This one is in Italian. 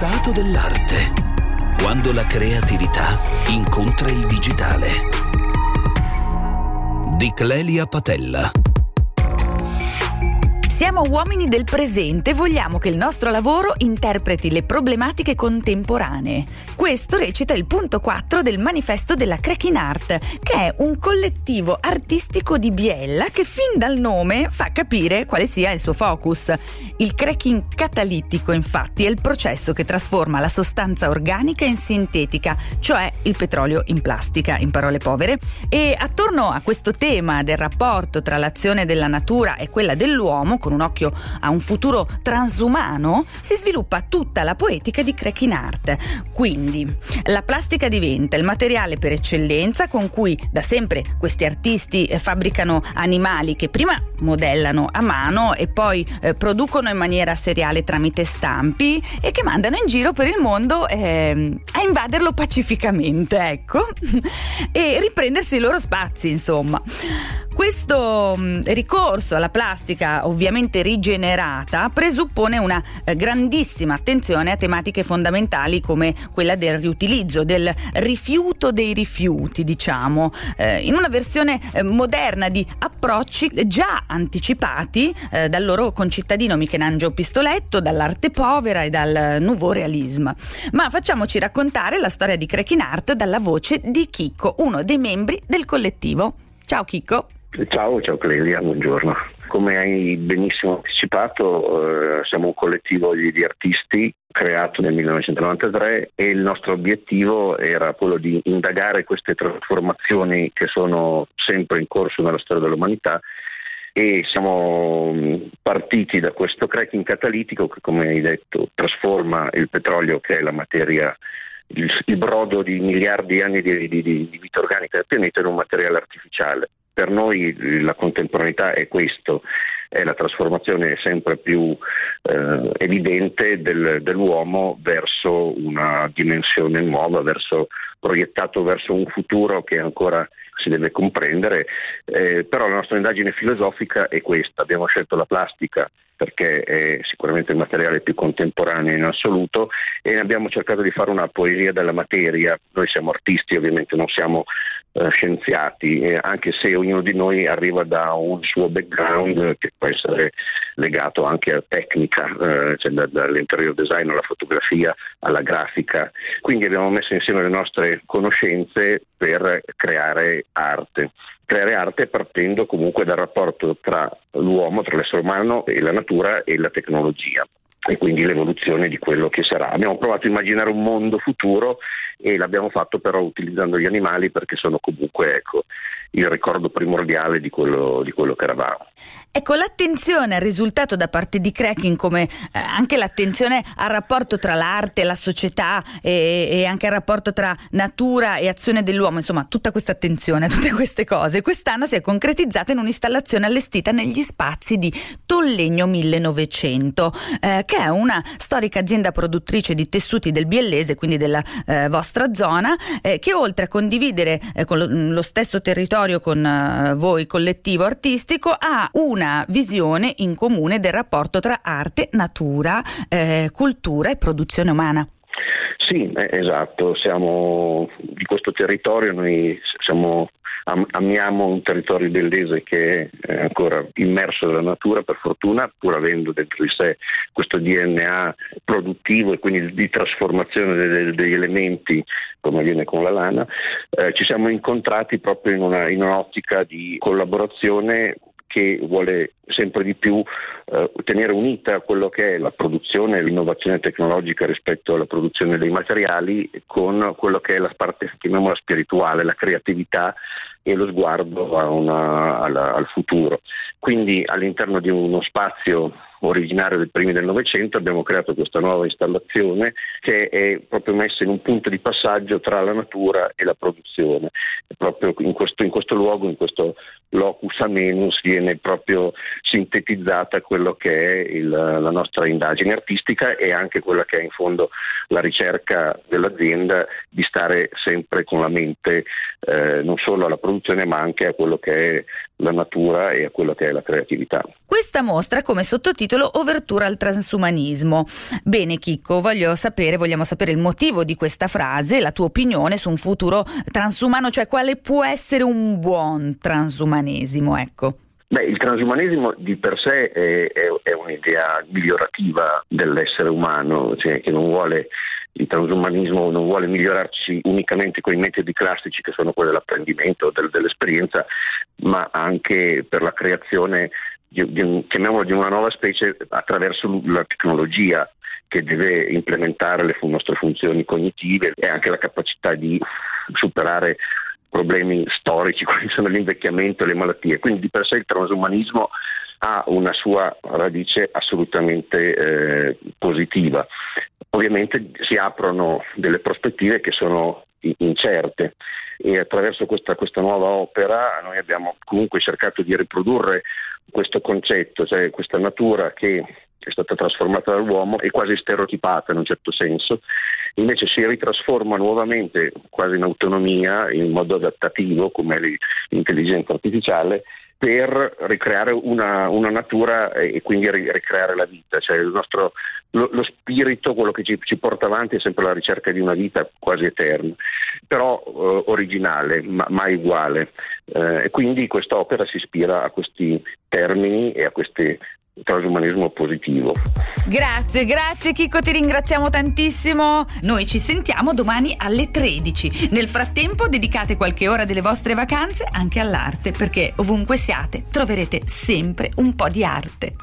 stato dell'arte. Quando la creatività incontra il digitale. Di Clelia Patella. Siamo uomini del presente e vogliamo che il nostro lavoro interpreti le problematiche contemporanee. Questo recita il punto 4 del manifesto della Cracking Art, che è un collettivo artistico di Biella che fin dal nome fa capire quale sia il suo focus. Il cracking catalitico, infatti, è il processo che trasforma la sostanza organica in sintetica, cioè il petrolio in plastica, in parole povere. E attorno a questo tema del rapporto tra l'azione della natura e quella dell'uomo, con un occhio a un futuro transumano, si sviluppa tutta la poetica di Cracking Art. Quindi, la plastica diventa il materiale per eccellenza con cui da sempre questi artisti eh, fabbricano animali che prima modellano a mano e poi eh, producono in maniera seriale tramite stampi e che mandano in giro per il mondo eh, a invaderlo pacificamente, ecco, e riprendersi i loro spazi, insomma. Questo mm, ricorso alla plastica ovviamente rigenerata presuppone una eh, grandissima attenzione a tematiche fondamentali come quella del riutilizzo, del rifiuto dei rifiuti, diciamo, eh, in una versione eh, moderna di approcci già anticipati dal loro concittadino Michelangelo Pistoletto, dall'arte povera e dal nouveau realisme. Ma facciamoci raccontare la storia di Cracking Art dalla voce di Chicco, uno dei membri del collettivo. Ciao Chicco. Ciao, ciao Clelia, buongiorno. Come hai benissimo anticipato, eh, siamo un collettivo di, di, artisti creato nel 1993 e il nostro obiettivo era quello di indagare queste trasformazioni che sono sempre in corso nella storia dell'umanità e siamo mm, partiti da questo cracking catalitico che, come hai detto, trasforma il petrolio, che è la materia il, il brodo di miliardi di anni di, di, di vita organica del pianeta in un materiale artificiale per noi la contemporaneità è questo, è la trasformazione sempre più eh, evidente del, dell'uomo verso una dimensione nuova, verso, proiettato verso un futuro che ancora si deve comprendere, eh, però la nostra indagine filosofica è questa, abbiamo scelto la plastica perché è sicuramente il materiale più contemporaneo in assoluto e abbiamo cercato di fare una poesia della materia, noi siamo artisti ovviamente, non siamo scienziati, eh, anche se ognuno di noi arriva da un suo background che può essere legato anche a tecnica, eh, cioè da, dall'interior design alla fotografia alla grafica. Quindi abbiamo messo insieme le nostre conoscenze per creare arte creare arte partendo comunque dal rapporto tra l'uomo, tra l'essere umano e la natura e la tecnologia e quindi l'evoluzione di quello che sarà. Abbiamo provato a immaginare un mondo futuro e l'abbiamo fatto però utilizzando gli animali perché sono comunque ecco, il ricordo primordiale di quello, di quello, che eravamo. Ecco, l'attenzione al risultato da parte di Cracking, come eh, anche l'attenzione al rapporto tra l'arte, la società e, e, anche al rapporto tra natura e azione dell'uomo, insomma, tutta questa attenzione a tutte queste cose, quest'anno si è concretizzata in un'installazione allestita negli spazi di Tollegno 1900, eh, che è una storica azienda produttrice di tessuti del Biellese, quindi della eh, vostra zona, eh, che oltre a condividere eh, con lo, lo stesso territorio con uh, voi collettivo artistico ha una visione in comune del rapporto tra arte, natura, eh, cultura e produzione umana. Sì, eh, esatto, siamo di questo territorio, noi siamo am- amiamo un territorio bellese che è ancora immerso nella natura per fortuna, pur avendo dentro di sé questo DNA produttivo e quindi di trasformazione de- degli elementi come avviene con la lana, eh, ci siamo incontrati proprio in, una, in un'ottica di collaborazione che vuole sempre di più eh, tenere unita quello che è la produzione e l'innovazione tecnologica rispetto alla produzione dei materiali con quello che è la parte, chiamiamola spirituale, la creatività e lo sguardo una, alla, al futuro. Quindi all'interno di uno spazio originario dei primi del Novecento, abbiamo creato questa nuova installazione che è proprio messa in un punto di passaggio tra la natura e la produzione. E proprio in questo, in questo luogo, in questo locus amenus, viene proprio sintetizzata quello che è il, la nostra indagine artistica e anche quella che è in fondo la ricerca dell'azienda di stare sempre con la mente eh, non solo alla produzione ma anche a quello che è la natura e a quello che è la creatività. Questa mostra come sottotitolo Overtura al transumanismo. Bene Chicco, voglio sapere, vogliamo sapere il motivo di questa frase, la tua opinione su un futuro transumano, cioè quale può essere un buon transumanesimo, ecco. Beh, il transumanesimo di per sé è, è, è un'idea migliorativa dell'essere umano, cioè che non vuole il transumanismo non vuole migliorarci unicamente con i metodi classici che sono quelli dell'apprendimento, del, dell'esperienza, ma anche per la creazione di, di, chiamiamolo di una nuova specie attraverso la tecnologia che deve implementare le nostre funzioni cognitive e anche la capacità di superare problemi storici quali sono l'invecchiamento e le malattie. Quindi di per sé il transumanismo ha una sua radice assolutamente eh, positiva. Ovviamente si aprono delle prospettive che sono incerte. E attraverso questa, questa, nuova opera noi abbiamo comunque cercato di riprodurre questo concetto, cioè questa natura che è stata trasformata dall'uomo e quasi stereotipata in un certo senso, invece si ritrasforma nuovamente quasi in autonomia, in modo adattativo come l'intelligenza artificiale per ricreare una, una, natura e quindi ricreare la vita, cioè nostro, lo, lo, spirito, quello che ci, ci, porta avanti è sempre la ricerca di una vita quasi eterna, però eh, originale, ma mai uguale. Eh, e quindi quest'opera si ispira a questi termini e a queste transumanismo positivo. Grazie, grazie Chico, ti ringraziamo tantissimo. Noi ci sentiamo domani alle 13. Nel frattempo dedicate qualche ora delle vostre vacanze anche all'arte, perché ovunque siate troverete sempre un po' di arte.